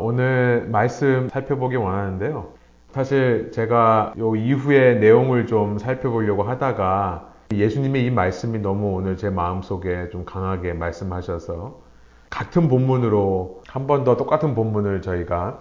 오늘 말씀 살펴보기 원하는데요. 사실 제가 요 이후의 내용을 좀 살펴보려고 하다가 예수님의 이 말씀이 너무 오늘 제 마음속에 좀 강하게 말씀하셔서 같은 본문으로 한 번 더 똑같은 본문을 저희가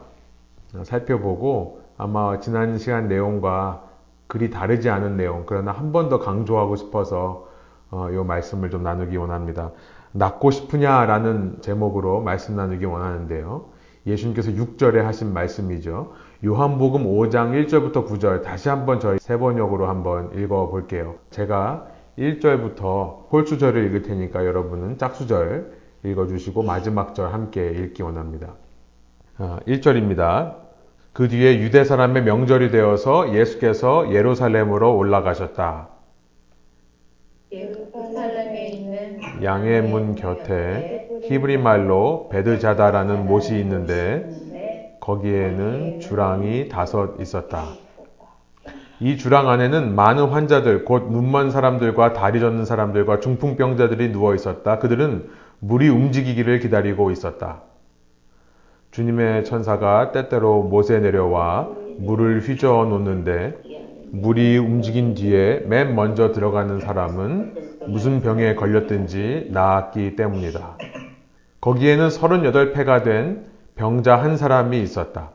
살펴보고 아마 지난 시간 내용과 그리 다르지 않은 내용 그러나 한 번 더 강조하고 싶어서 어, 이 말씀을 좀 나누기 원합니다. 낫고 싶으냐라는 제목으로 말씀 나누기 원하는데요. 예수님께서 6절에 하신 말씀이죠. 요한복음 5장 1절부터 9절 다시 한번 저희 세 번역으로 한번 읽어 볼게요. 제가 1절부터 홀수절을 읽을 테니까 여러분은 짝수절 읽어 주시고 마지막 절 함께 읽기 원합니다. 1절입니다. 아, 그 뒤에 유대 사람의 명절이 되어서 예수께서 예루살렘으로 올라가셨다. 예루살렘에 있는 양의 문 곁에 히브리 말로 베드자다라는 못이 있는데 거기에는 주랑이 다섯 있었다. 이 주랑 안에는 많은 환자들, 곧 눈먼 사람들과 다리 젖는 사람들과 중풍병자들이 누워 있었다. 그들은 물이 움직이기를 기다리고 있었다. 주님의 천사가 때때로 못에 내려와 물을 휘저어 놓는데 물이 움직인 뒤에 맨 먼저 들어가는 사람은 무슨 병에 걸렸든지 나았기 때문이다. 거기에는 38패가 된 병자 한 사람이 있었다.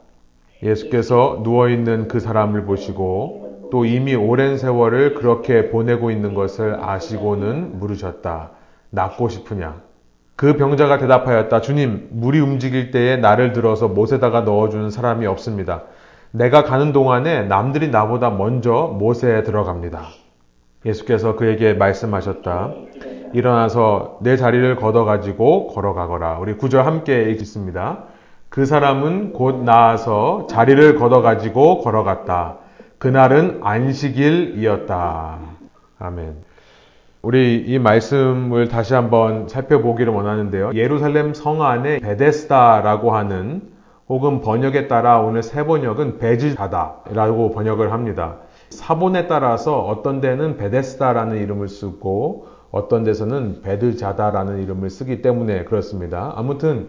예수께서 누워있는 그 사람을 보시고 또 이미 오랜 세월을 그렇게 보내고 있는 것을 아시고는 물으셨다. 낫고 싶으냐? 그 병자가 대답하였다. 주님, 물이 움직일 때에 나를 들어서 못에다가 넣어주는 사람이 없습니다. 내가 가는 동안에 남들이 나보다 먼저 못에 들어갑니다. 예수께서 그에게 말씀하셨다. 일어나서 내 자리를 걷어가지고 걸어가거라. 우리 구절 함께 읽겠습니다. 그 사람은 곧 나아서 자리를 걷어가지고 걸어갔다. 그날은 안식일이었다. 아멘. 우리 이 말씀을 다시 한번 살펴보기를 원하는데요. 예루살렘 성 안에 베데스다라고 하는 혹은 번역에 따라 오늘 세 번역은 베즈다다라고 번역을 합니다. 사본에 따라서 어떤 데는 베데스다라는 이름을 쓰고 어떤 데서는 베드자다라는 이름을 쓰기 때문에 그렇습니다. 아무튼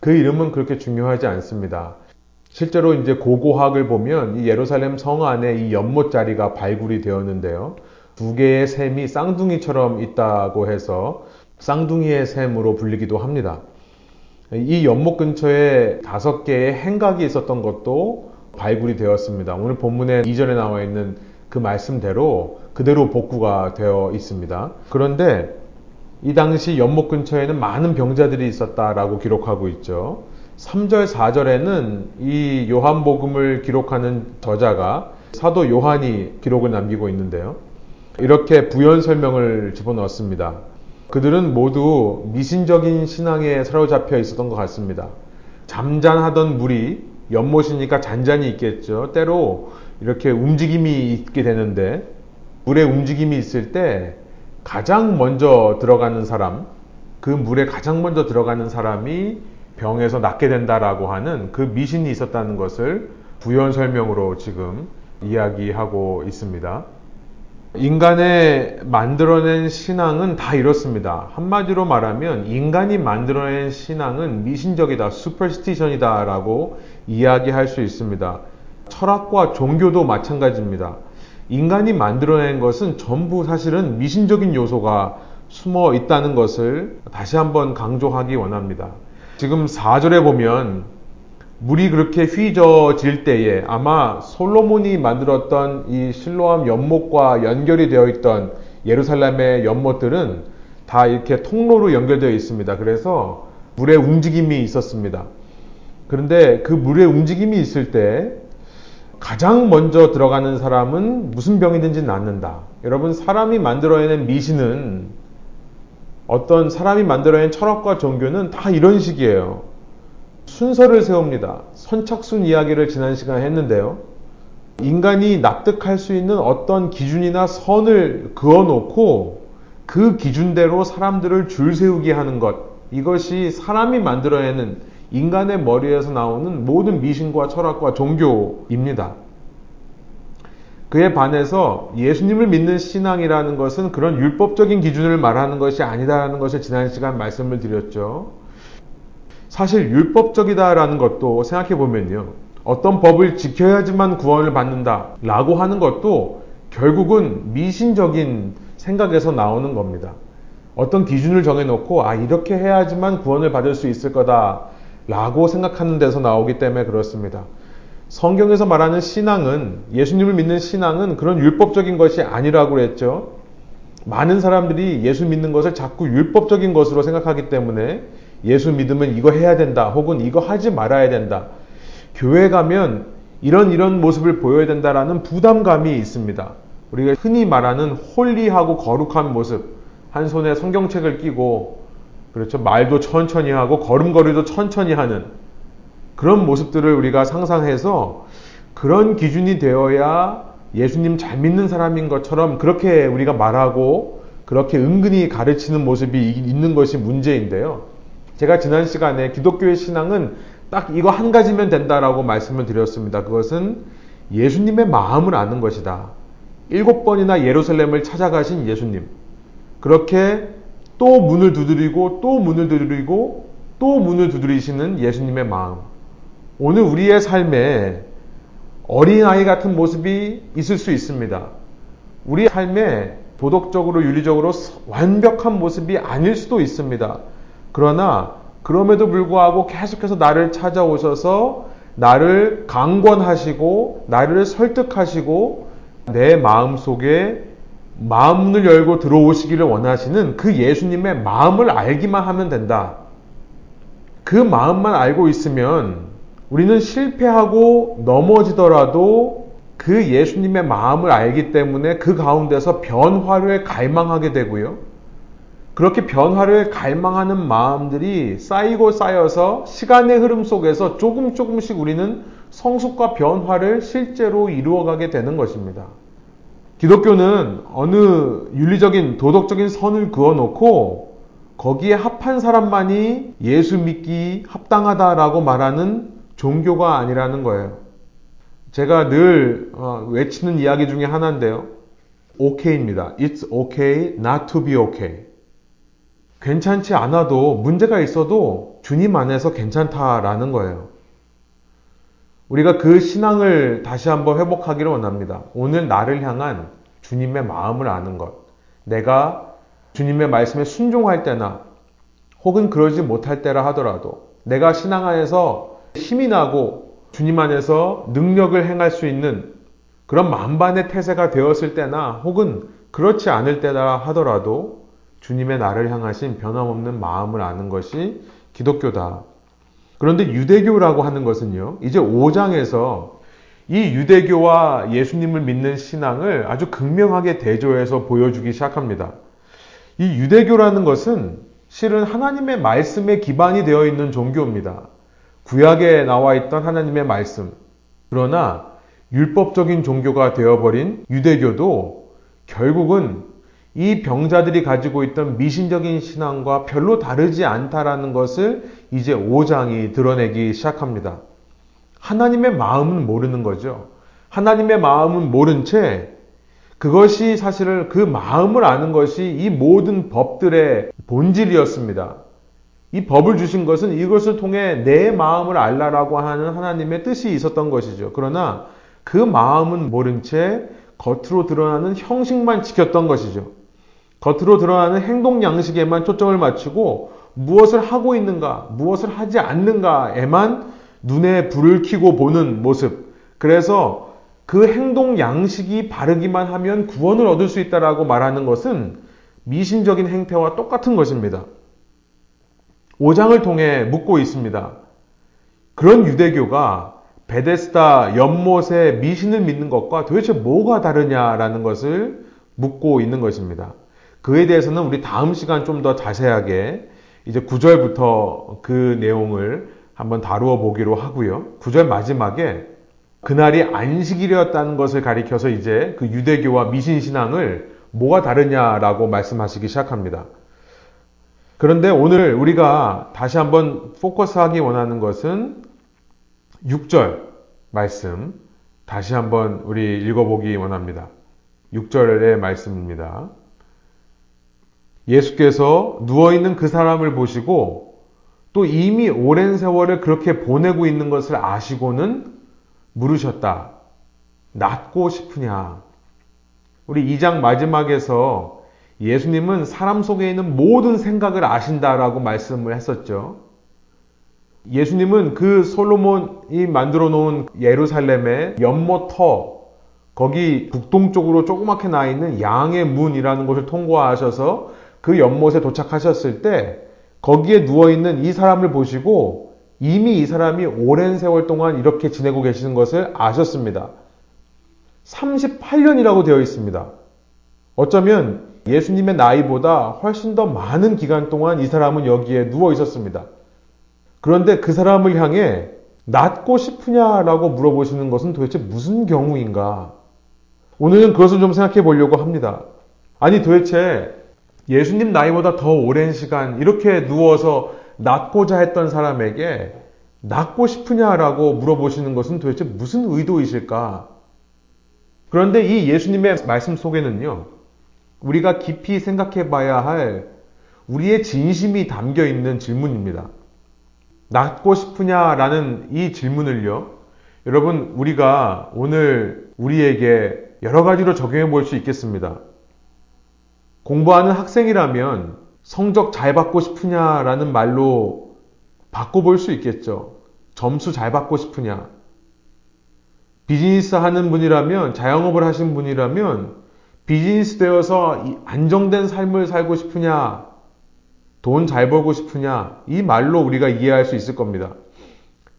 그 이름은 그렇게 중요하지 않습니다. 실제로 이제 고고학을 보면 이 예루살렘 성 안에 이 연못 자리가 발굴이 되었는데요. 두 개의 샘이 쌍둥이처럼 있다고 해서 쌍둥이의 샘으로 불리기도 합니다. 이 연못 근처에 다섯 개의 행각이 있었던 것도 발굴이 되었습니다. 오늘 본문에 이전에 나와 있는 그 말씀대로 그대로 복구가 되어 있습니다. 그런데 이 당시 연못 근처에는 많은 병자들이 있었다라고 기록하고 있죠. 3절, 4절에는 이 요한복음을 기록하는 저자가 사도 요한이 기록을 남기고 있는데요. 이렇게 부연 설명을 집어넣었습니다. 그들은 모두 미신적인 신앙에 사로잡혀 있었던 것 같습니다. 잠잔하던 물이 연못이니까 잔잔히 있겠죠. 때로 이렇게 움직임이 있게 되는데 물에 움직임이 있을 때 가장 먼저 들어가는 사람, 그 물에 가장 먼저 들어가는 사람이 병에서 낫게 된다라고 하는 그 미신이 있었다는 것을 부연 설명으로 지금 이야기하고 있습니다. 인간의 만들어낸 신앙은 다 이렇습니다. 한마디로 말하면 인간이 만들어낸 신앙은 미신적이다, 슈퍼스티션이다 라고 이야기할 수 있습니다. 철학과 종교도 마찬가지입니다. 인간이 만들어낸 것은 전부 사실은 미신적인 요소가 숨어 있다는 것을 다시 한번 강조하기 원합니다. 지금 4절에 보면 물이 그렇게 휘저질 때에 아마 솔로몬이 만들었던 이 실로암 연못과 연결이 되어 있던 예루살렘의 연못들은 다 이렇게 통로로 연결되어 있습니다. 그래서 물의 움직임이 있었습니다. 그런데 그 물의 움직임이 있을 때 가장 먼저 들어가는 사람은 무슨 병이든지 낫는다. 여러분, 사람이 만들어낸 미신은 어떤 사람이 만들어낸 철학과 종교는 다 이런 식이에요. 순서를 세웁니다. 선착순 이야기를 지난 시간에 했는데요. 인간이 납득할 수 있는 어떤 기준이나 선을 그어놓고 그 기준대로 사람들을 줄 세우게 하는 것. 이것이 사람이 만들어내는 인간의 머리에서 나오는 모든 미신과 철학과 종교입니다. 그에 반해서 예수님을 믿는 신앙이라는 것은 그런 율법적인 기준을 말하는 것이 아니다라는 것을 지난 시간 말씀을 드렸죠. 사실 율법적이다라는 것도 생각해 보면요. 어떤 법을 지켜야지만 구원을 받는다라고 하는 것도 결국은 미신적인 생각에서 나오는 겁니다. 어떤 기준을 정해놓고 아 이렇게 해야지만 구원을 받을 수 있을 거다 라고 생각하는 데서 나오기 때문에 그렇습니다. 성경에서 말하는 신앙은 예수님을 믿는 신앙은 그런 율법적인 것이 아니라고 그랬죠. 많은 사람들이 예수 믿는 것을 자꾸 율법적인 것으로 생각하기 때문에 예수 믿으면 이거 해야 된다 혹은 이거 하지 말아야 된다. 교회 가면 이런 이런 모습을 보여야 된다라는 부담감이 있습니다. 우리가 흔히 말하는 홀리하고 거룩한 모습, 한 손에 성경책을 끼고 그렇죠 말도 천천히 하고 걸음걸이도 천천히 하는 그런 모습들을 우리가 상상해서 그런 기준이 되어야 예수님 잘 믿는 사람인 것처럼 그렇게 우리가 말하고 그렇게 은근히 가르치는 모습이 있는 것이 문제인데요. 제가 지난 시간에 기독교의 신앙은 딱 이거 한 가지면 된다라고 말씀을 드렸습니다. 그것은 예수님의 마음을 아는 것이다. 일곱 번이나 예루살렘을 찾아가신 예수님. 그렇게 또 문을 두드리고 또 문을 두드리고 또 문을 두드리시는 예수님의 마음. 오늘 우리의 삶에 어린아이 같은 모습이 있을 수 있습니다. 우리 삶에 도덕적으로 윤리적으로 완벽한 모습이 아닐 수도 있습니다. 그러나 그럼에도 불구하고 계속해서 나를 찾아오셔서 나를 강권하시고 나를 설득하시고 내 마음 속에 마음문을 열고 들어오시기를 원하시는 그 예수님의 마음을 알기만 하면 된다. 그 마음만 알고 있으면 우리는 실패하고 넘어지더라도 그 예수님의 마음을 알기 때문에 그 가운데서 변화를 갈망하게 되고요. 그렇게 변화를 갈망하는 마음들이 쌓이고 쌓여서 시간의 흐름 속에서 조금 조금씩 우리는 성숙과 변화를 실제로 이루어가게 되는 것입니다. 기독교는 어느 윤리적인 도덕적인 선을 그어놓고 거기에 합한 사람만이 예수 믿기 합당하다라고 말하는 종교가 아니라는 거예요. 제가 늘 어, 외치는 이야기 중에 하나인데요. OK입니다. It's okay not to be okay. 괜찮지 않아도 문제가 있어도 주님 안에서 괜찮다라는 거예요. 우리가 그 신앙을 다시 한번 회복하기를 원합니다. 오늘 나를 향한 주님의 마음을 아는 것. 내가 주님의 말씀에 순종할 때나 혹은 그러지 못할 때라 하더라도 내가 신앙 안에서 힘이 나고 주님 안에서 능력을 행할 수 있는 그런 만반의 태세가 되었을 때나 혹은 그렇지 않을 때라 하더라도 주님의 나를 향하신 변함없는 마음을 아는 것이 기독교다. 그런데 유대교라고 하는 것은요, 이제 5장에서 이 유대교와 예수님을 믿는 신앙을 아주 극명하게 대조해서 보여주기 시작합니다. 이 유대교라는 것은 실은 하나님의 말씀에 기반이 되어 있는 종교입니다. 구약에 나와 있던 하나님의 말씀. 그러나 율법적인 종교가 되어버린 유대교도 결국은 이 병자들이 가지고 있던 미신적인 신앙과 별로 다르지 않다라는 것을 이제 5장이 드러내기 시작합니다. 하나님의 마음은 모르는 거죠. 하나님의 마음은 모른 채 그것이 사실은 그 마음을 아는 것이 이 모든 법들의 본질이었습니다. 이 법을 주신 것은 이것을 통해 내 마음을 알라라고 하는 하나님의 뜻이 있었던 것이죠. 그러나 그 마음은 모른 채 겉으로 드러나는 형식만 지켰던 것이죠. 겉으로 드러나는 행동 양식에만 초점을 맞추고 무엇을 하고 있는가, 무엇을 하지 않는가에만 눈에 불을 켜고 보는 모습. 그래서 그 행동 양식이 바르기만 하면 구원을 얻을 수 있다라고 말하는 것은 미신적인 행태와 똑같은 것입니다. 5장을 통해 묻고 있습니다. 그런 유대교가 베데스다 연못의 미신을 믿는 것과 도대체 뭐가 다르냐라는 것을 묻고 있는 것입니다. 그에 대해서는 우리 다음 시간 좀 더 자세하게 이제 9절부터 그 내용을 한번 다루어 보기로 하고요. 9절 마지막에 그날이 안식일이었다는 것을 가리켜서 이제 그 유대교와 미신신앙을 뭐가 다르냐라고 말씀하시기 시작합니다. 그런데 오늘 우리가 다시 한번 포커스하기 원하는 것은 6절 말씀 다시 한번 우리 읽어보기 원합니다. 6절의 말씀입니다. 예수께서 누워있는 그 사람을 보시고 또 이미 오랜 세월을 그렇게 보내고 있는 것을 아시고는 물으셨다. 낫고 싶으냐? 우리 2장 마지막에서 예수님은 사람 속에 있는 모든 생각을 아신다라고 말씀을 했었죠. 예수님은 그 솔로몬이 만들어 놓은 예루살렘의 연못터 거기 북동쪽으로 조그맣게 나 있는 양의 문이라는 곳을 통과하셔서 그 연못에 도착하셨을 때 거기에 누워 있는 이 사람을 보시고 이미 이 사람이 오랜 세월 동안 이렇게 지내고 계시는 것을 아셨습니다. 38년이라고 되어 있습니다. 어쩌면 예수님의 나이보다 훨씬 더 많은 기간 동안 이 사람은 여기에 누워 있었습니다. 그런데 그 사람을 향해 낫고 싶으냐라고 물어보시는 것은 도대체 무슨 경우인가? 오늘은 그것을 좀 생각해 보려고 합니다. 아니 도대체 예수님 나이보다 더 오랜 시간 이렇게 누워서 낫고자 했던 사람에게 낫고 싶으냐라고 물어보시는 것은 도대체 무슨 의도이실까? 그런데 이 예수님의 말씀 속에는요, 우리가 깊이 생각해 봐야 할 우리의 진심이 담겨 있는 질문입니다. 낫고 싶으냐라는 이 질문을요, 여러분, 우리가 오늘 우리에게 여러 가지로 적용해 볼 수 있겠습니다. 공부하는 학생이라면 성적 잘 받고 싶으냐라는 말로 바꿔볼 수 있겠죠. 점수 잘 받고 싶으냐. 비즈니스 하는 분이라면, 자영업을 하신 분이라면, 비즈니스 되어서 안정된 삶을 살고 싶으냐, 돈 잘 벌고 싶으냐, 이 말로 우리가 이해할 수 있을 겁니다.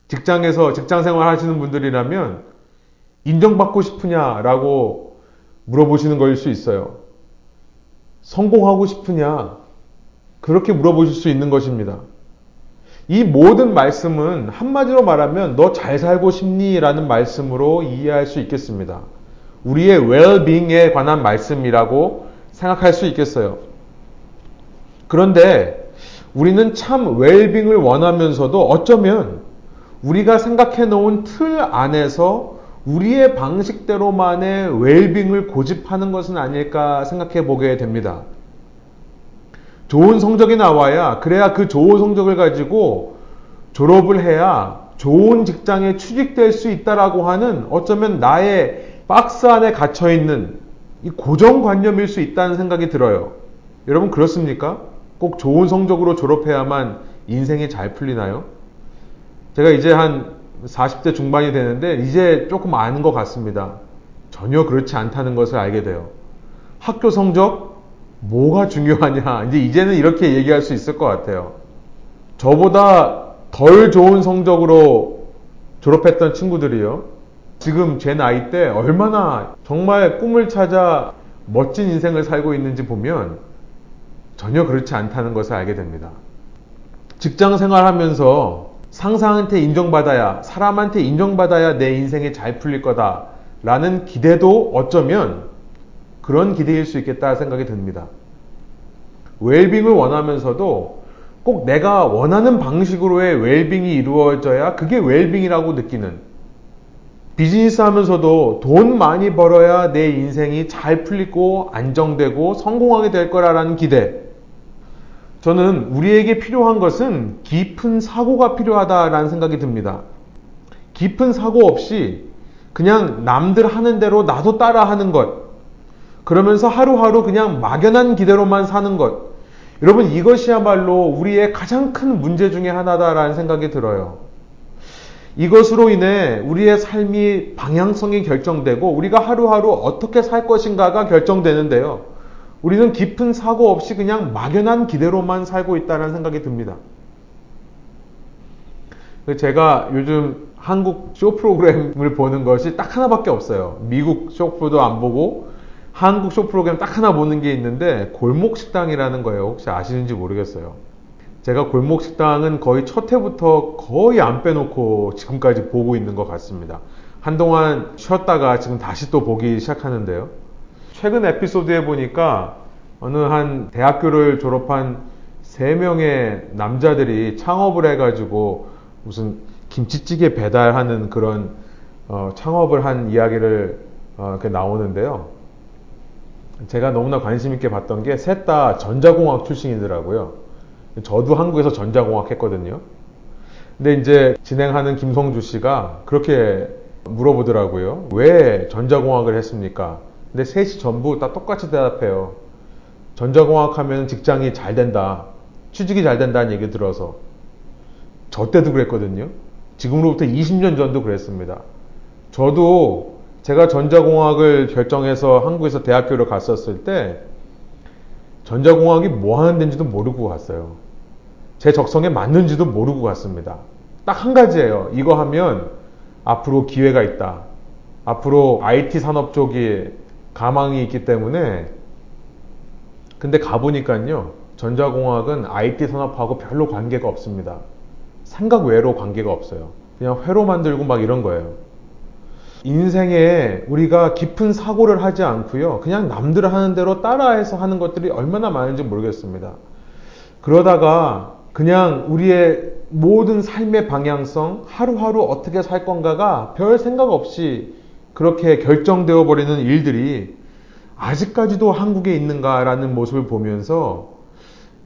직장에서 직장 생활 하시는 분들이라면, 인정받고 싶으냐라고 물어보시는 거일 수 있어요. 성공하고 싶으냐? 그렇게 물어보실 수 있는 것입니다. 이 모든 말씀은 한마디로 말하면 너 잘 살고 싶니? 라는 말씀으로 이해할 수 있겠습니다. 우리의 well-being에 관한 말씀이라고 생각할 수 있겠어요. 그런데 우리는 참 well-being을 원하면서도 어쩌면 우리가 생각해 놓은 틀 안에서 우리의 방식대로만의 웰빙을 고집하는 것은 아닐까 생각해 보게 됩니다. 좋은 성적이 나와야 그래야 그 좋은 성적을 가지고 졸업을 해야 좋은 직장에 취직될 수 있다라고 하는 어쩌면 나의 박스 안에 갇혀 있는 이 고정관념일 수 있다는 생각이 들어요. 여러분 그렇습니까? 꼭 좋은 성적으로 졸업해야만 인생이 잘 풀리나요? 제가 이제 한 40대 중반이 되는데 이제 조금 아는 것 같습니다. 전혀 그렇지 않다는 것을 알게 돼요. 학교 성적 뭐가 중요하냐 이제 이제는 이렇게 얘기할 수 있을 것 같아요. 저보다 덜 좋은 성적으로 졸업했던 친구들이요. 지금 제 나이 때 얼마나 정말 꿈을 찾아 멋진 인생을 살고 있는지 보면 전혀 그렇지 않다는 것을 알게 됩니다. 직장 생활하면서 상사한테 인정받아야, 사람한테 인정받아야 내 인생이 잘 풀릴 거다. 라는 기대도 어쩌면 그런 기대일 수 있겠다 생각이 듭니다. 웰빙을 원하면서도 꼭 내가 원하는 방식으로의 웰빙이 이루어져야 그게 웰빙이라고 느끼는 비즈니스 하면서도 돈 많이 벌어야 내 인생이 잘 풀리고 안정되고 성공하게 될 거라는 기대. 저는 우리에게 필요한 것은 깊은 사고가 필요하다라는 생각이 듭니다. 깊은 사고 없이 그냥 남들 하는 대로 나도 따라 하는 것. 그러면서 하루하루 그냥 막연한 기대로만 사는 것. 여러분 이것이야말로 우리의 가장 큰 문제 중의 하나다라는 생각이 들어요. 이것으로 인해 우리의 삶이 방향성이 결정되고 우리가 하루하루 어떻게 살 것인가가 결정되는데요. 우리는 깊은 사고 없이 그냥 막연한 기대로만 살고 있다는 생각이 듭니다. 제가 요즘 한국 쇼 프로그램을 보는 것이 딱 하나밖에 없어요. 미국 쇼 프로도 안 보고 한국 쇼 프로그램 딱 하나 보는 게 있는데 골목 식당이라는 거예요. 혹시 아시는지 모르겠어요. 제가 골목 식당은 거의 첫 해부터 거의 안 빼놓고 지금까지 보고 있는 것 같습니다. 한동안 쉬었다가 지금 다시 또 보기 시작하는데요. 최근 에피소드에 보니까 어느 한 대학교를 졸업한 세 명의 남자들이 창업을 해가지고 무슨 김치찌개 배달하는 그런 어, 창업을 한 이야기를 어, 이렇게 나오는데요. 제가 너무나 관심 있게 봤던 게 셋 다 전자공학 출신이더라고요. 저도 한국에서 전자공학 했거든요. 근데 이제 진행하는 김성주 씨가 그렇게 물어보더라고요. 왜 전자공학을 했습니까? 근데 셋이 전부 다 똑같이 대답해요. 전자공학 하면 직장이 잘 된다. 취직이 잘 된다는 얘기 들어서. 저 때도 그랬거든요. 지금으로부터 20년 전도 그랬습니다. 저도 제가 전자공학을 결정해서 한국에서 대학교를 갔었을 때 전자공학이 뭐 하는 데인지도 모르고 갔어요. 제 적성에 맞는지도 모르고 갔습니다. 딱 한 가지예요. 이거 하면 앞으로 기회가 있다. 앞으로 IT 산업 쪽이 가망이 있기 때문에 근데 가보니까요. 전자공학은 IT 산업하고 별로 관계가 없습니다. 생각 외로 관계가 없어요. 그냥 회로 만들고 막 이런 거예요. 인생에 우리가 깊은 사고를 하지 않고요. 그냥 남들 하는 대로 따라해서 하는 것들이 얼마나 많은지 모르겠습니다. 그러다가 그냥 우리의 모든 삶의 방향성, 하루하루 어떻게 살 건가가 별 생각 없이 그렇게 결정되어 버리는 일들이 아직까지도 한국에 있는가라는 모습을 보면서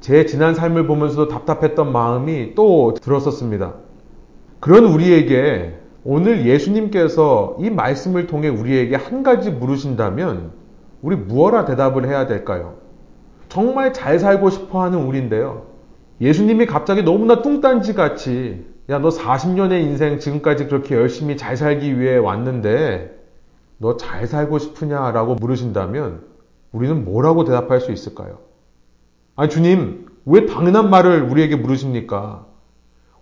제 지난 삶을 보면서도 답답했던 마음이 또 들었었습니다. 그런 우리에게 오늘 예수님께서 이 말씀을 통해 우리에게 한 가지 물으신다면 우리 무엇라 대답을 해야 될까요? 정말 잘 살고 싶어 하는 우리인데요. 예수님이 갑자기 너무나 뚱딴지 같이 야, 너 40년의 인생 지금까지 그렇게 열심히 잘 살기 위해 왔는데 너 잘 살고 싶으냐 라고 물으신다면 우리는 뭐라고 대답할 수 있을까요? 아니, 주님, 왜 당연한 말을 우리에게 물으십니까?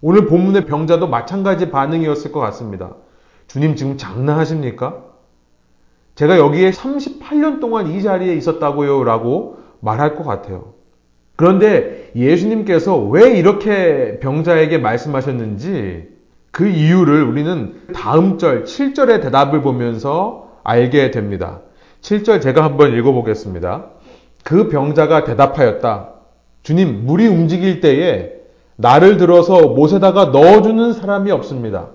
오늘 본문의 병자도 마찬가지 반응이었을 것 같습니다. 주님 지금 장난하십니까? 제가 여기에 38년 동안 이 자리에 있었다고요 라고 말할 것 같아요. 그런데 예수님께서 왜 이렇게 병자에게 말씀하셨는지 그 이유를 우리는 다음 절 7절의 대답을 보면서 알게 됩니다. 7절 제가 한번 읽어보겠습니다. 그 병자가 대답하였다. 주님, 물이 움직일 때에 나를 들어서 못에다가 넣어주는 사람이 없습니다.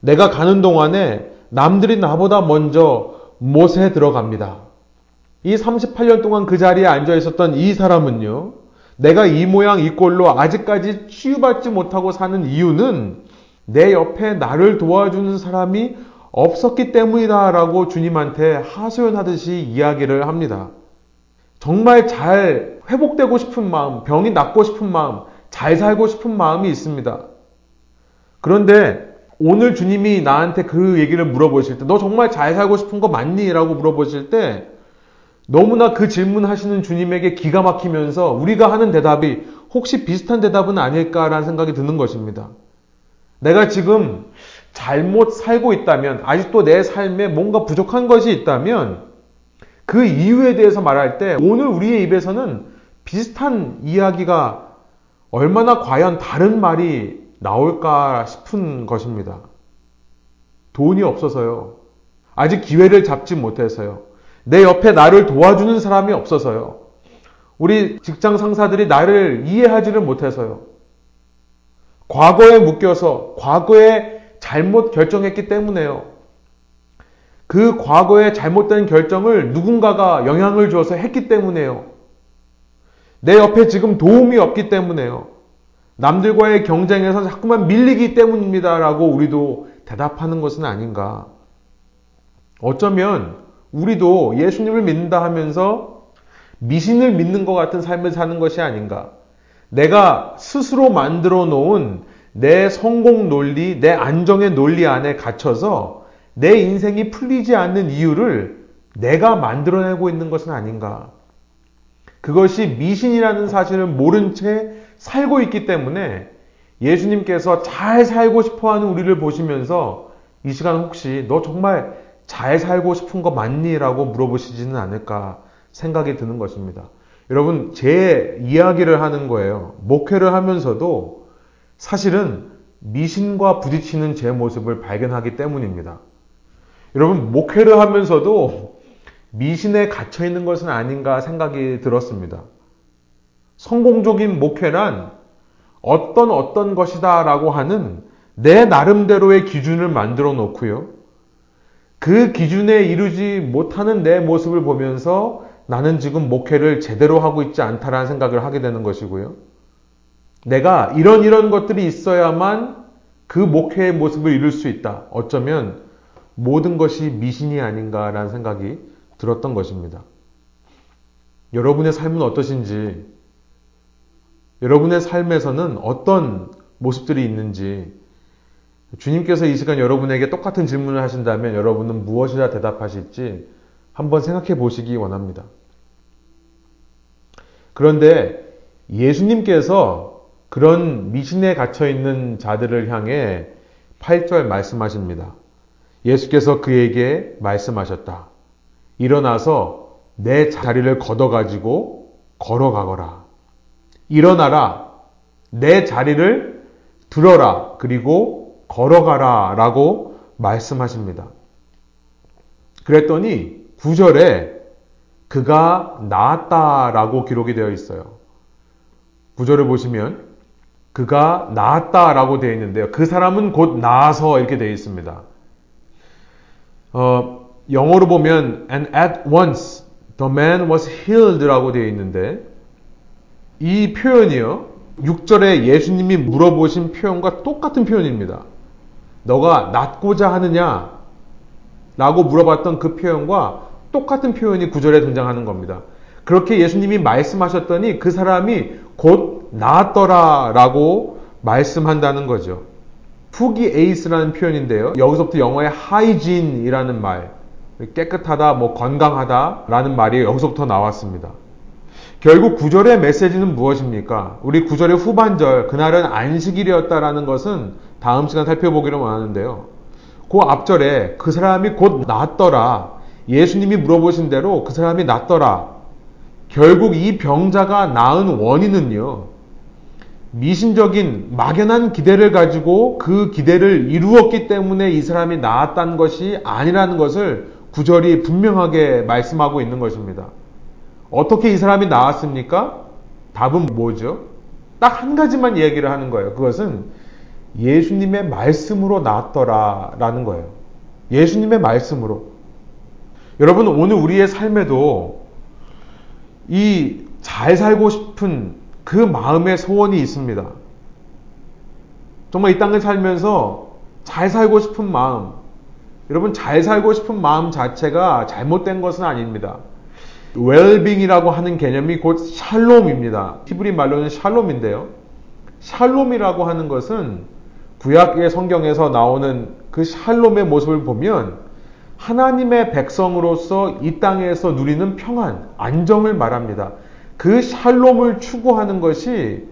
내가 가는 동안에 남들이 나보다 먼저 못에 들어갑니다. 이 38년 동안 그 자리에 앉아 있었던 이 사람은요, 내가 이 모양 이 꼴로 아직까지 치유받지 못하고 사는 이유는 내 옆에 나를 도와주는 사람이 없었기 때문이다 라고 주님한테 하소연하듯이 이야기를 합니다. 정말 잘 회복되고 싶은 마음, 병이 낫고 싶은 마음, 잘 살고 싶은 마음이 있습니다. 그런데 오늘 주님이 나한테 그 얘기를 물어보실 때, 너 정말 잘 살고 싶은 거 맞니? 라고 물어보실 때, 너무나 그 질문 하시는 주님에게 기가 막히면서 우리가 하는 대답이 혹시 비슷한 대답은 아닐까라는 생각이 드는 것입니다. 내가 지금 잘못 살고 있다면, 아직도 내 삶에 뭔가 부족한 것이 있다면, 그 이유에 대해서 말할 때 오늘 우리의 입에서는 비슷한 이야기가 얼마나 과연 다른 말이 나올까 싶은 것입니다. 돈이 없어서요. 아직 기회를 잡지 못해서요. 내 옆에 나를 도와주는 사람이 없어서요. 우리 직장 상사들이 나를 이해하지를 못해서요. 과거에 묶여서 과거에 잘못 결정했기 때문에요. 그 과거에 잘못된 결정을 누군가가 영향을 주어서 했기 때문에요. 내 옆에 지금 도움이 없기 때문에요. 남들과의 경쟁에서 자꾸만 밀리기 때문입니다 라고 우리도 대답하는 것은 아닌가. 어쩌면 우리도 예수님을 믿는다 하면서 미신을 믿는 것 같은 삶을 사는 것이 아닌가. 내가 스스로 만들어 놓은 내 성공 논리, 내 안정의 논리 안에 갇혀서 내 인생이 풀리지 않는 이유를 내가 만들어내고 있는 것은 아닌가. 그것이 미신이라는 사실을 모른 채 살고 있기 때문에 예수님께서 잘 살고 싶어 하는 우리를 보시면서 이 시간 혹시 너 정말 잘 살고 싶은 거 맞니? 라고 물어보시지는 않을까 생각이 드는 것입니다. 여러분, 제 이야기를 하는 거예요. 목회를 하면서도 사실은 미신과 부딪히는 제 모습을 발견하기 때문입니다. 여러분, 목회를 하면서도 미신에 갇혀 있는 것은 아닌가 생각이 들었습니다. 성공적인 목회란 어떤 어떤 것이다 라고 하는 내 나름대로의 기준을 만들어 놓고요. 그 기준에 이르지 못하는 내 모습을 보면서 나는 지금 목회를 제대로 하고 있지 않다라는 생각을 하게 되는 것이고요. 내가 이런 이런 것들이 있어야만 그 목회의 모습을 이룰 수 있다. 어쩌면 모든 것이 미신이 아닌가라는 생각이 들었던 것입니다. 여러분의 삶은 어떠신지, 여러분의 삶에서는 어떤 모습들이 있는지, 주님께서 이 시간 여러분에게 똑같은 질문을 하신다면 여러분은 무엇이라 대답하실지 한번 생각해 보시기 원합니다. 그런데 예수님께서 그런 미신에 갇혀 있는 자들을 향해 8절 말씀하십니다. 예수께서 그에게 말씀하셨다. 일어나서 내 자리를 걷어가지고 걸어가거라. 일어나라. 내 자리를 들어라. 그리고 걸어가라. 라고 말씀하십니다. 그랬더니 9절에 그가 나았다라고 기록이 되어 있어요. 9절을 보시면 그가 나았다라고 되어 있는데요. 그 사람은 곧 나아서 이렇게 되어 있습니다. 어, 영어로 보면 and at once the man was healed라고 되어 있는데 이 표현이요. 6절에 예수님이 물어보신 표현과 똑같은 표현입니다. 너가 낫고자 하느냐? 라고 물어봤던 그 표현과 똑같은 표현이 9절에 등장하는 겁니다. 그렇게 예수님이 말씀하셨더니 그 사람이 곧 나았더라 라고 말씀한다는 거죠. 푸기 에이스라는 표현인데요. 여기서부터 영어의 하이진이라는 말, 깨끗하다, 뭐 건강하다 라는 말이 여기서부터 나왔습니다. 결국 구절의 메시지는 무엇입니까? 우리 구절의 후반절, 그날은 안식일이었다라는 것은 다음 시간 살펴보기로 원하는데요. 그 앞절에 그 사람이 곧 낫더라. 예수님이 물어보신 대로 그 사람이 낫더라. 결국 이 병자가 나은 원인은요. 미신적인 막연한 기대를 가지고 그 기대를 이루었기 때문에 이 사람이 나았다는 것이 아니라는 것을 구절이 분명하게 말씀하고 있는 것입니다. 어떻게 이 사람이 나았습니까? 답은 뭐죠? 딱 한 가지만 얘기를 하는 거예요. 그것은 예수님의 말씀으로 나았더라 라는 거예요. 예수님의 말씀으로. 여러분, 오늘 우리의 삶에도 이 잘 살고 싶은 그 마음의 소원이 있습니다. 정말 이 땅을 살면서 잘 살고 싶은 마음, 여러분 잘 살고 싶은 마음 자체가 잘못된 것은 아닙니다. 웰빙이라고 하는 개념이 곧 샬롬입니다. 히브리 말로는 샬롬인데요. 샬롬이라고 하는 것은 구약의 성경에서 나오는 그 샬롬의 모습을 보면 하나님의 백성으로서 이 땅에서 누리는 평안, 안정을 말합니다. 그 샬롬을 추구하는 것이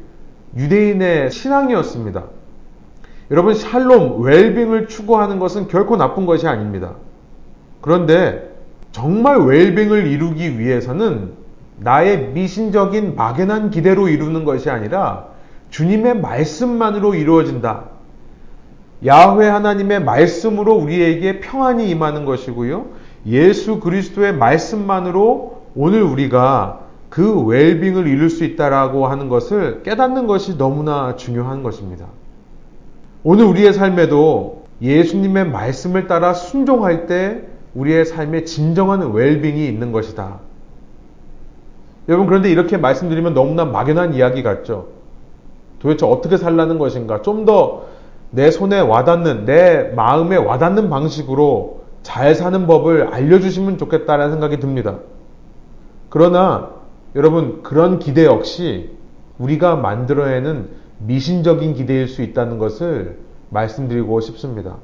유대인의 신앙이었습니다. 여러분, 샬롬, 웰빙을 추구하는 것은 결코 나쁜 것이 아닙니다. 그런데 정말 웰빙을 이루기 위해서는 나의 미신적인 막연한 기대로 이루는 것이 아니라 주님의 말씀만으로 이루어진다. 야훼 하나님의 말씀으로 우리에게 평안이 임하는 것이고요. 예수 그리스도의 말씀만으로 오늘 우리가 그 웰빙을 이룰 수 있다라고 하는 것을 깨닫는 것이 너무나 중요한 것입니다. 오늘 우리의 삶에도 예수님의 말씀을 따라 순종할 때 우리의 삶에 진정한 웰빙이 있는 것이다. 여러분 그런데 이렇게 말씀드리면 너무나 막연한 이야기 같죠. 도대체 어떻게 살라는 것인가? 좀 더 내 손에 와닿는, 내 마음에 와닿는 방식으로 잘 사는 법을 알려주시면 좋겠다는 생각이 듭니다. 그러나 여러분, 그런 기대 역시 우리가 만들어내는 미신적인 기대일 수 있다는 것을 말씀드리고 싶습니다.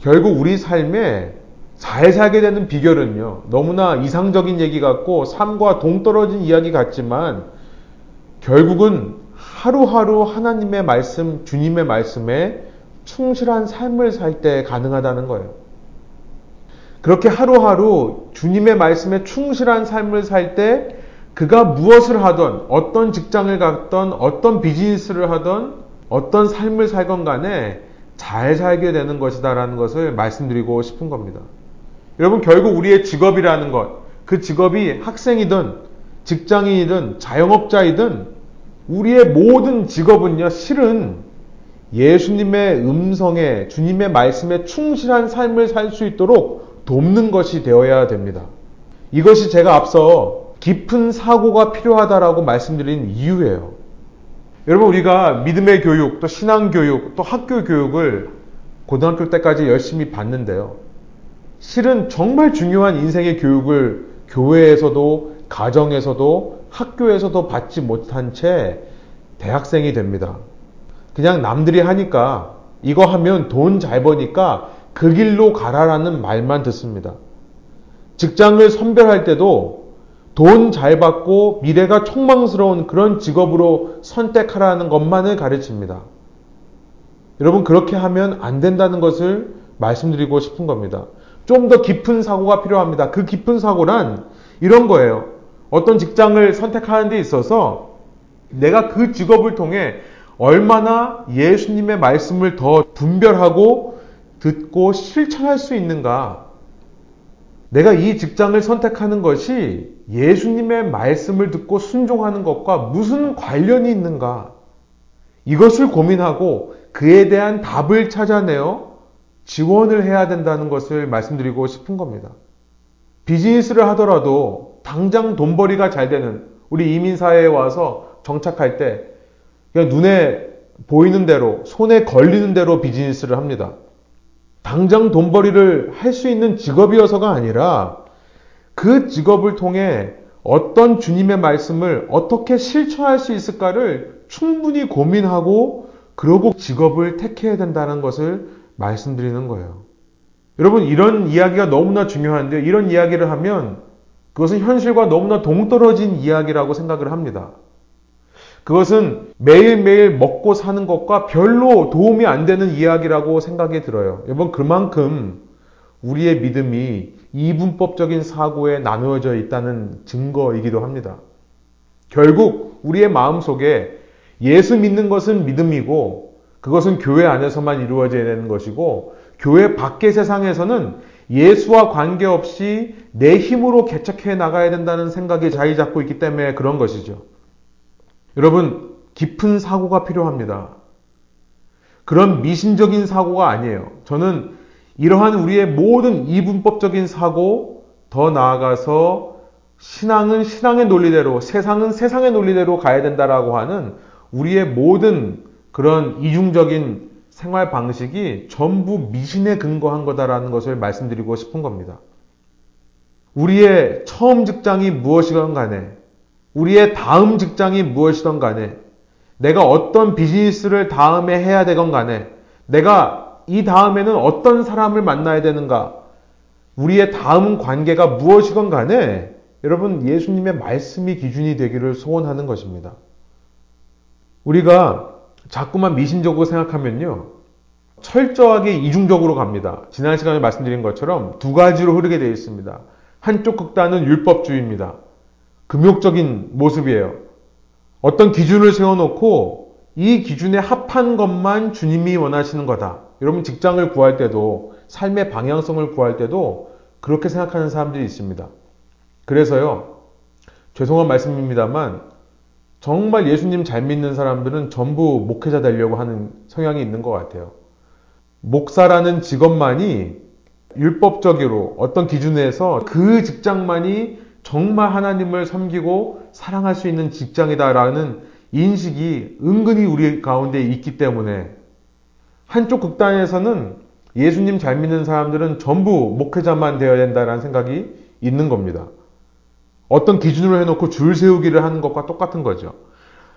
결국 우리 삶에 잘 살게 되는 비결은요, 너무나 이상적인 얘기 같고 삶과 동떨어진 이야기 같지만 결국은 하루하루 하나님의 말씀, 주님의 말씀에 충실한 삶을 살 때 가능하다는 거예요. 그렇게 하루하루 주님의 말씀에 충실한 삶을 살 때 그가 무엇을 하던, 어떤 직장을 갔던, 어떤 비즈니스를 하던, 어떤 삶을 살건 간에 잘 살게 되는 것이다라는 것을 말씀드리고 싶은 겁니다. 여러분, 결국 우리의 직업이라는 것, 그 직업이 학생이든, 직장인이든, 자영업자이든, 우리의 모든 직업은요, 실은 예수님의 음성에, 주님의 말씀에 충실한 삶을 살 수 있도록 돕는 것이 되어야 됩니다. 이것이 제가 앞서 깊은 사고가 필요하다라고 말씀드린 이유예요. 여러분 우리가 믿음의 교육, 또 신앙 교육, 또 학교 교육을 고등학교 때까지 열심히 받는데요. 실은 정말 중요한 인생의 교육을 교회에서도 가정에서도 학교에서도 받지 못한 채 대학생이 됩니다. 그냥 남들이 하니까 이거 하면 돈 잘 버니까 그 길로 가라라는 말만 듣습니다. 직장을 선별할 때도 돈 잘 받고 미래가 촉망스러운 그런 직업으로 선택하라는 것만을 가르칩니다. 여러분, 그렇게 하면 안 된다는 것을 말씀드리고 싶은 겁니다. 좀 더 깊은 사고가 필요합니다. 그 깊은 사고란 이런 거예요. 어떤 직장을 선택하는 데 있어서 내가 그 직업을 통해 얼마나 예수님의 말씀을 더 분별하고 듣고 실천할 수 있는가. 내가 이 직장을 선택하는 것이 예수님의 말씀을 듣고 순종하는 것과 무슨 관련이 있는가? 이것을 고민하고 그에 대한 답을 찾아내어 지원을 해야 된다는 것을 말씀드리고 싶은 겁니다. 비즈니스를 하더라도 당장 돈벌이가 잘 되는 우리 이민사회에 와서 정착할 때 그냥 눈에 보이는 대로 손에 걸리는 대로 비즈니스를 합니다. 당장 돈벌이를 할 수 있는 직업이어서가 아니라 그 직업을 통해 어떤 주님의 말씀을 어떻게 실천할 수 있을까를 충분히 고민하고 그러고 직업을 택해야 된다는 것을 말씀드리는 거예요. 여러분 이런 이야기가 너무나 중요한데 이런 이야기를 하면 그것은 현실과 너무나 동떨어진 이야기라고 생각을 합니다. 그것은 매일매일 먹고 사는 것과 별로 도움이 안 되는 이야기라고 생각이 들어요. 여러분, 그만큼 우리의 믿음이 이분법적인 사고에 나누어져 있다는 증거이기도 합니다. 결국 우리의 마음 속에 예수 믿는 것은 믿음이고 그것은 교회 안에서만 이루어져야 되는 것이고 교회 밖의 세상에서는 예수와 관계없이 내 힘으로 개척해 나가야 된다는 생각이 자리 잡고 있기 때문에 그런 것이죠. 여러분, 깊은 사고가 필요합니다. 그런 미신적인 사고가 아니에요. 저는 이러한 우리의 모든 이분법적인 사고, 더 나아가서 신앙은 신앙의 논리대로, 세상은 세상의 논리대로 가야 된다라고 하는 우리의 모든 그런 이중적인 생활 방식이 전부 미신에 근거한 거다라는 것을 말씀드리고 싶은 겁니다. 우리의 처음 직장이 무엇이건 간에 우리의 다음 직장이 무엇이든 간에 내가 어떤 비즈니스를 다음에 해야 되건 간에 내가 이 다음에는 어떤 사람을 만나야 되는가 우리의 다음 관계가 무엇이건 간에 여러분 예수님의 말씀이 기준이 되기를 소원하는 것입니다. 우리가 자꾸만 미신적으로 생각하면요. 철저하게 이중적으로 갑니다. 지난 시간에 말씀드린 것처럼 두 가지로 흐르게 되어 있습니다. 한쪽 극단은 율법주의입니다. 금욕적인 모습이에요. 어떤 기준을 세워놓고 이 기준에 합한 것만 주님이 원하시는 거다. 여러분 직장을 구할 때도 삶의 방향성을 구할 때도 그렇게 생각하는 사람들이 있습니다. 그래서요. 죄송한 말씀입니다만 정말 예수님 잘 믿는 사람들은 전부 목회자 되려고 하는 성향이 있는 것 같아요. 목사라는 직업만이 율법적으로 어떤 기준에서 그 직장만이 정말 하나님을 섬기고 사랑할 수 있는 직장이다라는 인식이 은근히 우리 가운데 있기 때문에 한쪽 극단에서는 예수님 잘 믿는 사람들은 전부 목회자만 되어야 된다는 생각이 있는 겁니다. 어떤 기준으로 해놓고 줄 세우기를 하는 것과 똑같은 거죠.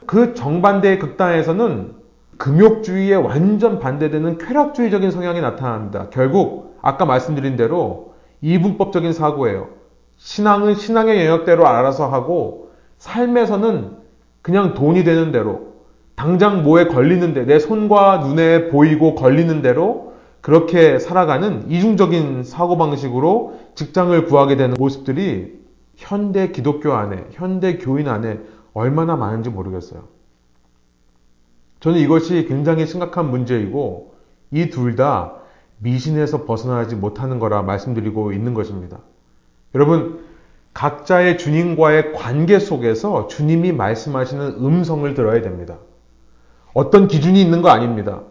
그 정반대의 극단에서는 금욕주의에 완전 반대되는 쾌락주의적인 성향이 나타납니다. 결국 아까 말씀드린 대로 이분법적인 사고예요. 신앙은 신앙의 영역대로 알아서 하고 삶에서는 그냥 돈이 되는 대로 당장 뭐에 걸리는데 내 손과 눈에 보이고 걸리는 대로 그렇게 살아가는 이중적인 사고방식으로 직장을 구하게 되는 모습들이 현대 기독교 안에, 현대 교인 안에 얼마나 많은지 모르겠어요. 저는 이것이 굉장히 심각한 문제이고 이 둘 다 미신에서 벗어나지 못하는 거라 말씀드리고 있는 것입니다. 여러분, 각자의 주님과의 관계 속에서 주님이 말씀하시는 음성을 들어야 됩니다. 어떤 기준이 있는 거 아닙니다.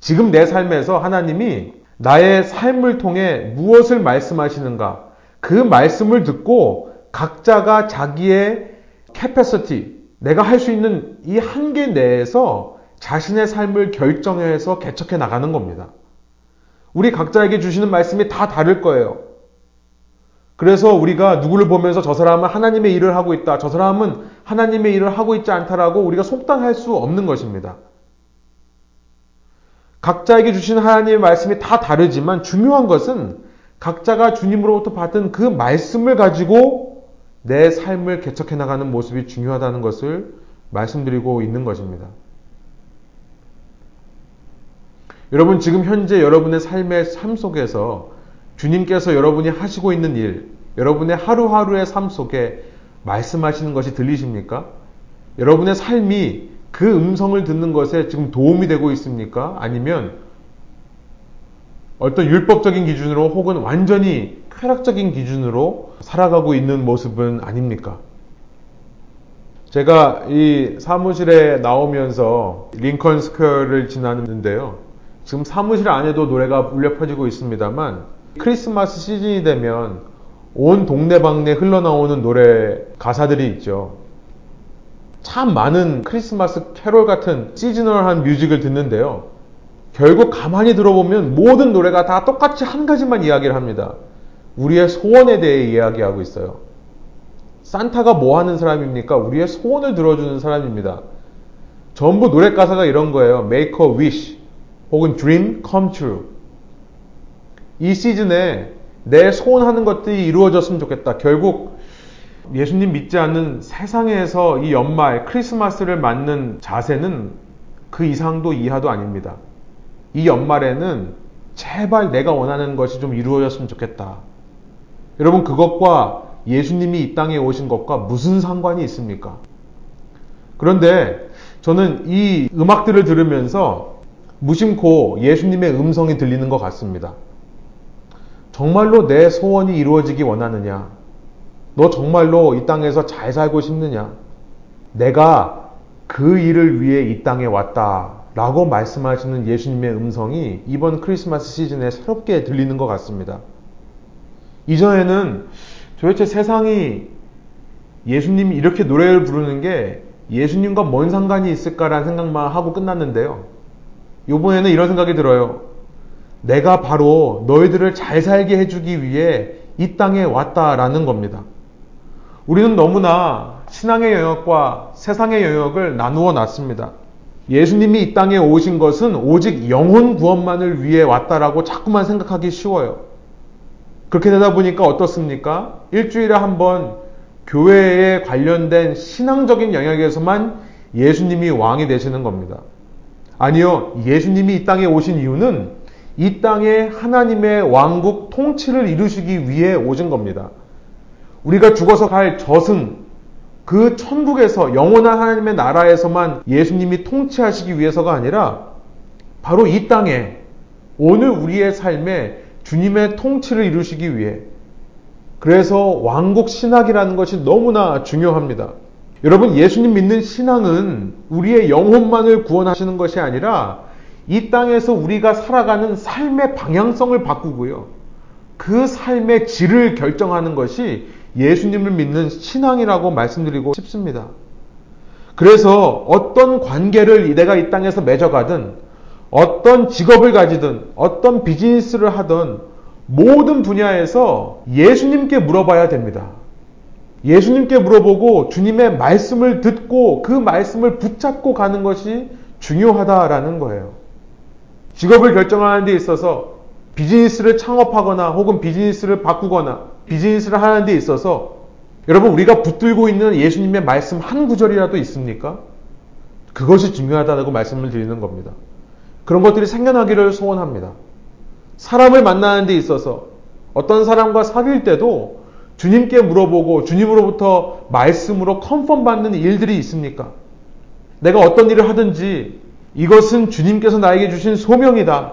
지금 내 삶에서 하나님이 나의 삶을 통해 무엇을 말씀하시는가, 그 말씀을 듣고 각자가 자기의 capacity, 내가 할 수 있는 이 한계 내에서 자신의 삶을 결정해서 개척해 나가는 겁니다. 우리 각자에게 주시는 말씀이 다 다를 거예요. 그래서 우리가 누구를 보면서 저 사람은 하나님의 일을 하고 있다. 저 사람은 하나님의 일을 하고 있지 않다라고 우리가 속단할 수 없는 것입니다. 각자에게 주신 하나님의 말씀이 다 다르지만 중요한 것은 각자가 주님으로부터 받은 그 말씀을 가지고 내 삶을 개척해 나가는 모습이 중요하다는 것을 말씀드리고 있는 것입니다. 여러분 지금 현재 여러분의 삶의 삶 속에서 주님께서 여러분이 하시고 있는 일, 여러분의 하루하루의 삶 속에 말씀하시는 것이 들리십니까? 여러분의 삶이 그 음성을 듣는 것에 지금 도움이 되고 있습니까? 아니면 어떤 율법적인 기준으로 혹은 완전히 쾌락적인 기준으로 살아가고 있는 모습은 아닙니까? 제가 이 사무실에 나오면서 링컨 스퀘어를 지났는데요. 지금 사무실 안에도 노래가 울려 퍼지고 있습니다만 크리스마스 시즌이 되면 온 동네방네 흘러나오는 노래 가사들이 있죠. 참 많은 크리스마스 캐롤 같은 seasonal한 music을 듣는데요. 결국 가만히 들어보면 모든 노래가 다 똑같이 한 가지만 이야기를 합니다. 우리의 소원에 대해 이야기하고 있어요. 산타가 뭐 하는 사람입니까? 우리의 소원을 들어주는 사람입니다. 전부 노래 가사가 이런 거예요. Make a wish 혹은 dream come true. 이 시즌에 내 소원하는 것들이 이루어졌으면 좋겠다. 결국 예수님 믿지 않는 세상에서 이 연말 크리스마스를 맞는 자세는 그 이상도 이하도 아닙니다. 이 연말에는 제발 내가 원하는 것이 좀 이루어졌으면 좋겠다. 여러분 그것과 예수님이 이 땅에 오신 것과 무슨 상관이 있습니까? 그런데 저는 이 음악들을 들으면서 무심코 예수님의 음성이 들리는 것 같습니다. 정말로 내 소원이 이루어지기 원하느냐? 너 정말로 이 땅에서 잘 살고 싶느냐? 내가 그 일을 위해 이 땅에 왔다. 라고 말씀하시는 예수님의 음성이 이번 크리스마스 시즌에 새롭게 들리는 것 같습니다. 이전에는 도대체 세상이 예수님이 이렇게 노래를 부르는 게 예수님과 뭔 상관이 있을까라는 생각만 하고 끝났는데요. 이번에는 이런 생각이 들어요. 내가 바로 너희들을 잘 살게 해주기 위해 이 땅에 왔다라는 겁니다. 우리는 너무나 신앙의 영역과 세상의 영역을 나누어 놨습니다. 예수님이 이 땅에 오신 것은 오직 영혼 구원만을 위해 왔다라고 자꾸만 생각하기 쉬워요. 그렇게 되다 보니까 어떻습니까? 일주일에 한 번 교회에 관련된 신앙적인 영역에서만 예수님이 왕이 되시는 겁니다. 아니요, 예수님이 이 땅에 오신 이유는 이 땅에 하나님의 왕국 통치를 이루시기 위해 오신 겁니다. 우리가 죽어서 갈 저승, 그 천국에서 영원한 하나님의 나라에서만 예수님이 통치하시기 위해서가 아니라 바로 이 땅에 오늘 우리의 삶에 주님의 통치를 이루시기 위해 그래서 왕국 신학이라는 것이 너무나 중요합니다. 여러분 예수님 믿는 신앙은 우리의 영혼만을 구원하시는 것이 아니라 이 땅에서 우리가 살아가는 삶의 방향성을 바꾸고요. 그 삶의 질을 결정하는 것이 예수님을 믿는 신앙이라고 말씀드리고 싶습니다. 그래서 어떤 관계를 내가 이 땅에서 맺어가든 어떤 직업을 가지든 어떤 비즈니스를 하든 모든 분야에서 예수님께 물어봐야 됩니다. 예수님께 물어보고 주님의 말씀을 듣고 그 말씀을 붙잡고 가는 것이 중요하다라는 거예요. 직업을 결정하는 데 있어서 비즈니스를 창업하거나 혹은 비즈니스를 바꾸거나 비즈니스를 하는 데 있어서 여러분 우리가 붙들고 있는 예수님의 말씀 한 구절이라도 있습니까? 그것이 중요하다고 말씀을 드리는 겁니다. 그런 것들이 생겨나기를 소원합니다. 사람을 만나는 데 있어서 어떤 사람과 사귈 때도 주님께 물어보고 주님으로부터 말씀으로 컨펌 받는 일들이 있습니까? 내가 어떤 일을 하든지 이것은 주님께서 나에게 주신 소명이다.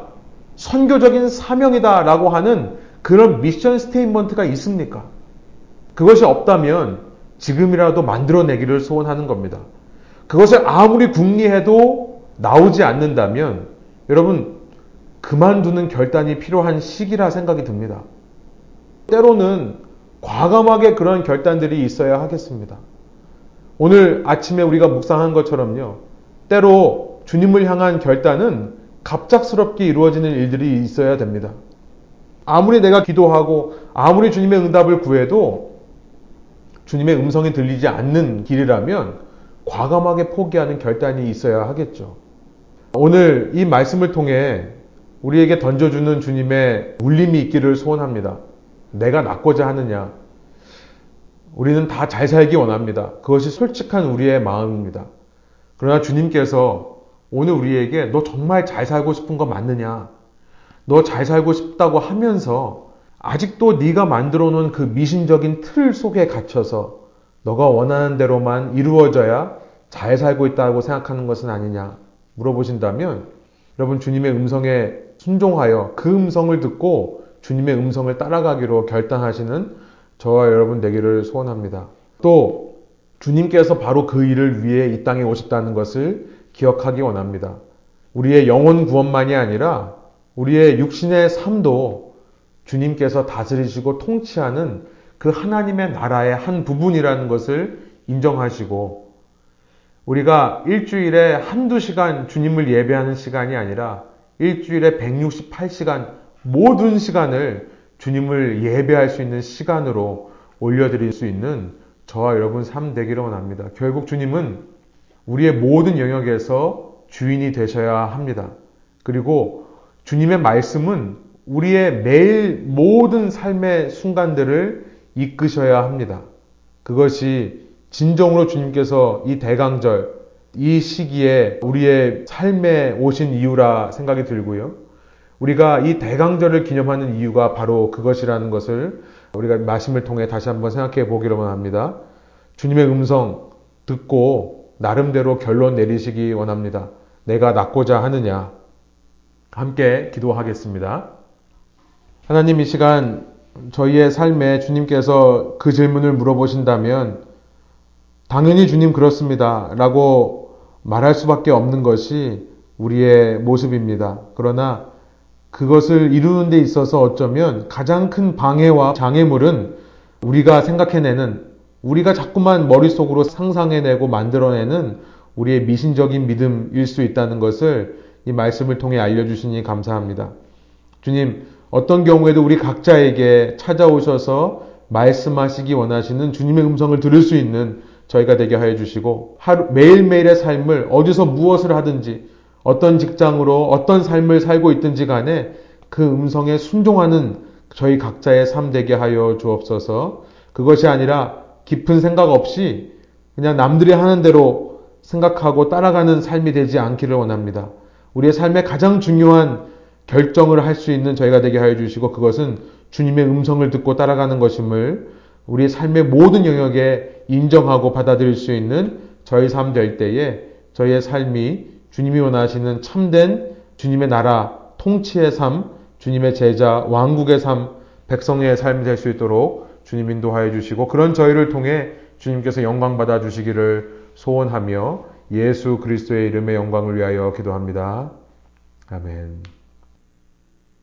선교적인 사명이다. 라고 하는 그런 mission statement가 있습니까? 그것이 없다면 지금이라도 만들어내기를 소원하는 겁니다. 그것을 아무리 궁리해도 나오지 않는다면 여러분 그만두는 결단이 필요한 시기라 생각이 듭니다. 때로는 과감하게 그런 결단들이 있어야 하겠습니다. 오늘 아침에 우리가 묵상한 것처럼요. 때로 주님을 향한 결단은 갑작스럽게 이루어지는 일들이 있어야 됩니다. 아무리 내가 기도하고 아무리 주님의 응답을 구해도 주님의 음성이 들리지 않는 길이라면 과감하게 포기하는 결단이 있어야 하겠죠. 오늘 이 말씀을 통해 우리에게 던져주는 주님의 울림이 있기를 소원합니다. 내가 낫고자 하느냐? 우리는 다 잘 살기 원합니다. 그것이 솔직한 우리의 마음입니다. 그러나 주님께서 오늘 우리에게 너 정말 잘 살고 싶은 거 맞느냐? 너 잘 살고 싶다고 하면서 아직도 네가 만들어 놓은 그 미신적인 틀 속에 갇혀서 너가 원하는 대로만 이루어져야 잘 살고 있다고 생각하는 것은 아니냐 물어보신다면 여러분 주님의 음성에 순종하여 그 음성을 듣고 주님의 음성을 따라가기로 결단하시는 저와 여러분 되기를 소원합니다. 또 주님께서 바로 그 일을 위해 이 땅에 오셨다는 것을 기억하기 원합니다. 우리의 영혼 구원만이 아니라 우리의 육신의 삶도 주님께서 다스리시고 통치하는 그 하나님의 나라의 한 부분이라는 것을 인정하시고 우리가 일주일에 한두 시간 주님을 예배하는 시간이 아니라 일주일에 168시간 모든 시간을 주님을 예배할 수 있는 시간으로 올려드릴 수 있는 저와 여러분 삶 되기를 원합니다. 결국 주님은 우리의 모든 영역에서 주인이 되셔야 합니다. 그리고 주님의 말씀은 우리의 매일 모든 삶의 순간들을 이끄셔야 합니다. 그것이 진정으로 주님께서 이 대강절, 이 시기에 우리의 삶에 오신 이유라 생각이 들고요. 우리가 이 대강절을 기념하는 이유가 바로 그것이라는 것을 우리가 말씀을 통해 다시 한번 생각해 보기로 합니다. 주님의 음성 듣고 나름대로 결론 내리시기 원합니다. 내가 낫고자 하느냐? 함께 기도하겠습니다. 하나님 이 시간 저희의 삶에 주님께서 그 질문을 물어보신다면 당연히 주님 그렇습니다. 라고 말할 수밖에 없는 것이 우리의 모습입니다. 그러나 그것을 이루는 데 있어서 어쩌면 가장 큰 방해와 장애물은 우리가 생각해내는 우리가 자꾸만 머릿속으로 상상해내고 만들어내는 우리의 미신적인 믿음일 수 있다는 것을 이 말씀을 통해 알려주시니 감사합니다. 주님, 어떤 경우에도 우리 각자에게 찾아오셔서 말씀하시기 원하시는 주님의 음성을 들을 수 있는 저희가 되게 하여 주시고 하루 매일매일의 삶을 어디서 무엇을 하든지 어떤 직장으로 어떤 삶을 살고 있든지 간에 그 음성에 순종하는 저희 각자의 삶 되게 하여 주옵소서. 그것이 아니라 깊은 생각 없이 그냥 남들이 하는 대로 생각하고 따라가는 삶이 되지 않기를 원합니다. 우리의 삶의 가장 중요한 결정을 할 수 있는 저희가 되게 하여 주시고 그것은 주님의 음성을 듣고 따라가는 것임을 우리의 삶의 모든 영역에 인정하고 받아들일 수 있는 저희 삶 될 때에 저희의 삶이 주님이 원하시는 참된 주님의 나라 통치의 삶, 주님의 제자 왕국의 삶, 백성의 삶이 될 수 있도록 주님 인도하여 주시고 그런 저희를 통해 주님께서 영광 받아 주시기를 소원하며 예수 그리스도의 이름의 영광을 위하여 기도합니다. 아멘.